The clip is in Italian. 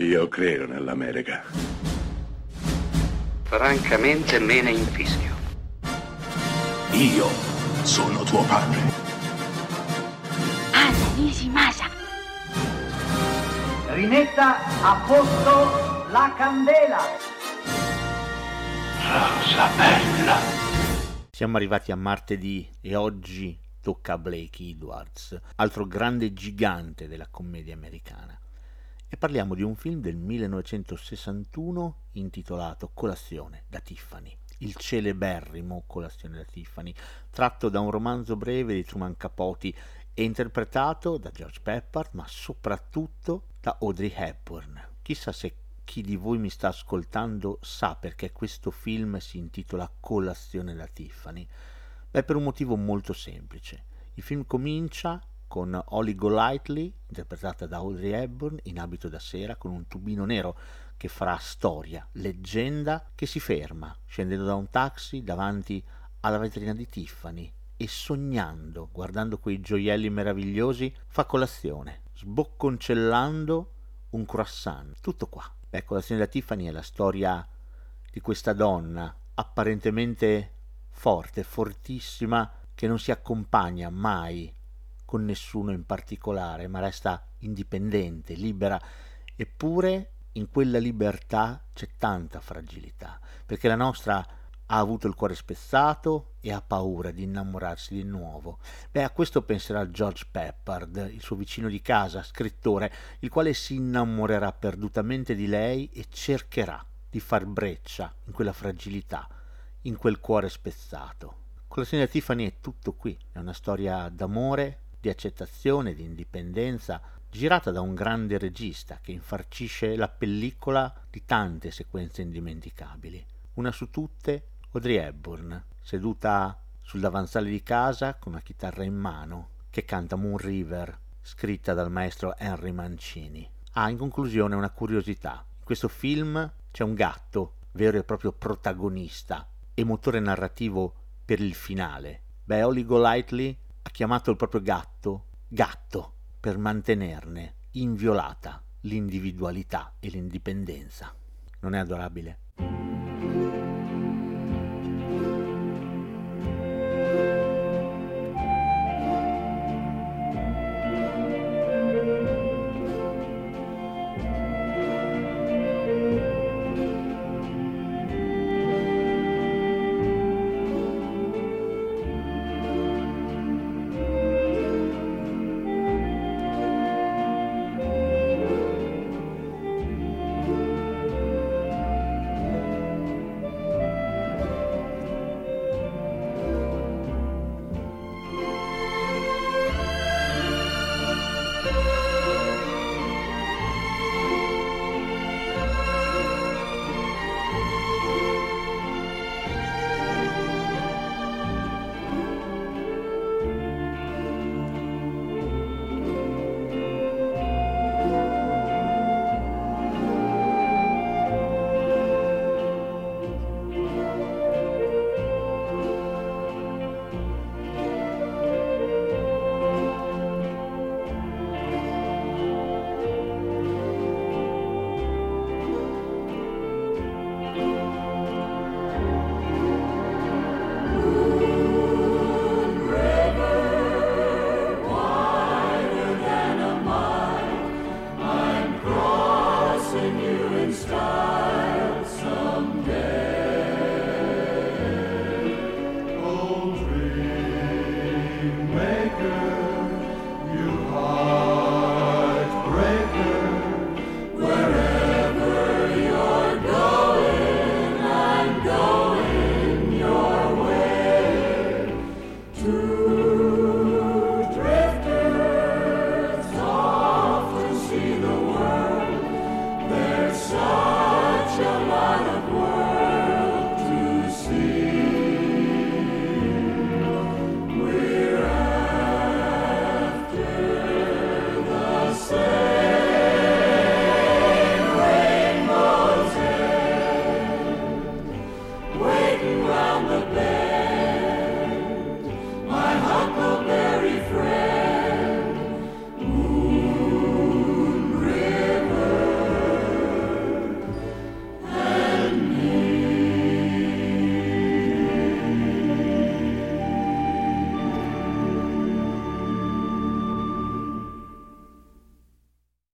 Io credo nell'America. Francamente me ne infischio. Io sono tuo padre. Anna Nishimasa. Rimetta a posto la candela. Rosa bella. Siamo arrivati a martedì e oggi tocca a Blake Edwards, altro grande gigante della commedia americana. E parliamo di un film del 1961 intitolato Colazione da Tiffany. Il celeberrimo Colazione da Tiffany, tratto da un romanzo breve di Truman Capote e interpretato da George Peppard, ma soprattutto da Audrey Hepburn. Chissà se chi di voi mi sta ascoltando sa perché questo film si intitola Colazione da Tiffany. Beh, per un motivo molto semplice. Il film comincia con Holly Golightly, interpretata da Audrey Hepburn, in abito da sera con un tubino nero che farà storia, leggenda, che si ferma, scendendo da un taxi davanti alla vetrina di Tiffany e sognando, guardando quei gioielli meravigliosi, fa colazione, sbocconcellando un croissant. Tutto qua. Beh, colazione da Tiffany è la storia di questa donna apparentemente forte, fortissima, che non si accompagna mai con nessuno in particolare, ma resta indipendente, libera, eppure in quella libertà c'è tanta fragilità, perché la nostra ha avuto il cuore spezzato e ha paura di innamorarsi di nuovo. Beh, a questo penserà George Peppard, il suo vicino di casa, scrittore, il quale si innamorerà perdutamente di lei e cercherà di far breccia in quella fragilità, in quel cuore spezzato. Con la signora Tiffany è tutto qui, è una storia d'amore, di accettazione, di indipendenza, girata da un grande regista che infarcisce la pellicola di tante sequenze indimenticabili. Una su tutte, Audrey Hepburn, seduta sul davanzale di casa con una chitarra in mano, che canta Moon River, scritta dal maestro Henry Mancini. Ah, in conclusione una curiosità. In questo film c'è un gatto, vero e proprio protagonista e motore narrativo per il finale. Beh, Holly Golightly ha chiamato il proprio gatto gatto per mantenerne inviolata l'individualità e l'indipendenza. Non è adorabile?